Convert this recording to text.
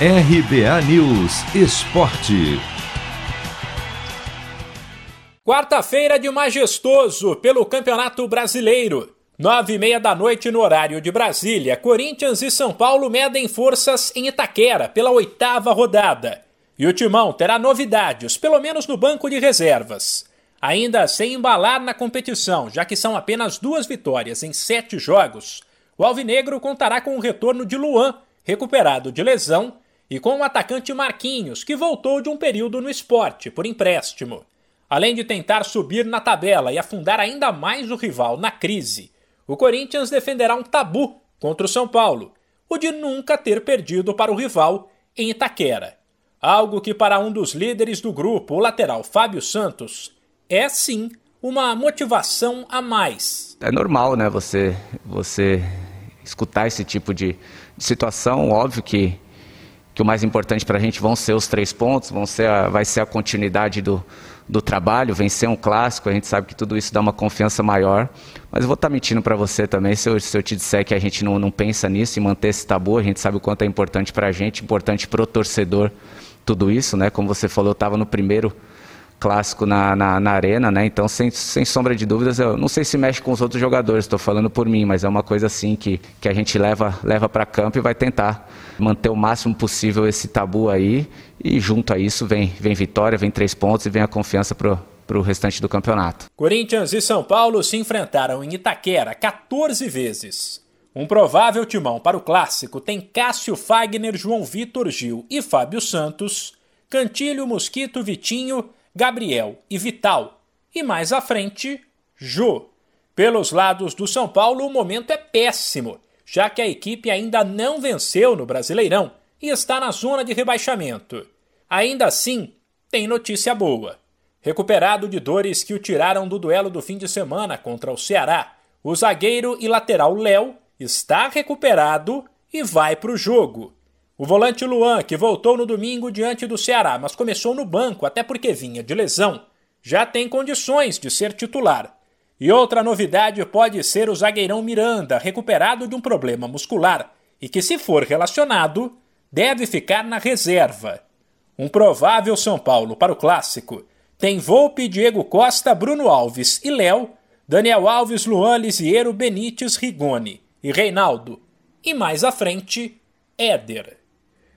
RBA News Esporte. Quarta-feira de majestoso pelo Campeonato Brasileiro. Nove e meia da noite no horário de Brasília, Corinthians e São Paulo medem forças em Itaquera pela oitava rodada. E o Timão terá novidades, pelo menos no banco de reservas. Ainda sem embalar na competição, já que são apenas duas vitórias em sete jogos, o Alvinegro contará com o retorno de Luan, recuperado de lesão, e com o atacante Marquinhos, que voltou de um período no esporte por empréstimo. Além de tentar subir na tabela e afundar ainda mais o rival na crise, o Corinthians defenderá um tabu contra o São Paulo, o de nunca ter perdido para o rival em Itaquera. Algo que, para um dos líderes do grupo, o lateral Fábio Santos, é sim uma motivação a mais. É normal, né? Você, você escutar esse tipo de situação. Óbvio que que o mais importante para a gente vão ser os três pontos, vão ser a, vai ser a continuidade do, do trabalho, vencer um clássico, a gente sabe que tudo isso dá uma confiança maior. Mas eu vou estar tá mentindo para você também se eu, se eu te disser que a gente não, não pensa nisso e manter esse tabu, a gente sabe o quanto é importante para a gente, importante para o torcedor tudo isso, né? Como você falou, eu estava no primeiro clássico na, na, na, arena, né? Então, sem, sem sombra de dúvidas, eu não sei se mexe com os outros jogadores, estou falando por mim, mas é uma coisa assim que, que a gente leva, leva para campo e vai tentar manter o máximo possível esse tabu aí. E junto a isso vem, vem vitória, vem três pontos e vem a confiança para para o restante do campeonato. Corinthians e São Paulo se enfrentaram em Itaquera 14 vezes. Um provável timão para o clássico tem Cássio Fagner, João Vitor Gil e Fábio Santos, Cantilho, Mosquito, Vitinho, Gabriel e Vital. E mais à frente, Jô. Pelos lados do São Paulo, o momento é péssimo, já que a equipe ainda não venceu no Brasileirão e está na zona de rebaixamento. Ainda assim, tem notícia boa. Recuperado de dores que o tiraram do duelo do fim de semana contra o Ceará, o zagueiro e lateral Léo está recuperado e vai para o jogo. O volante Luan, que voltou no domingo diante do Ceará, mas começou no banco até porque vinha de lesão, já tem condições de ser titular. E outra novidade pode ser o zagueirão Miranda, recuperado de um problema muscular e que, se for relacionado, deve ficar na reserva. Um provável São Paulo para o clássico tem Volpe, Diego Costa, Bruno Alves e Léo, Daniel Alves, Luan Lisiero, Benítez, Rigoni e Reinaldo. E mais à frente, Éder.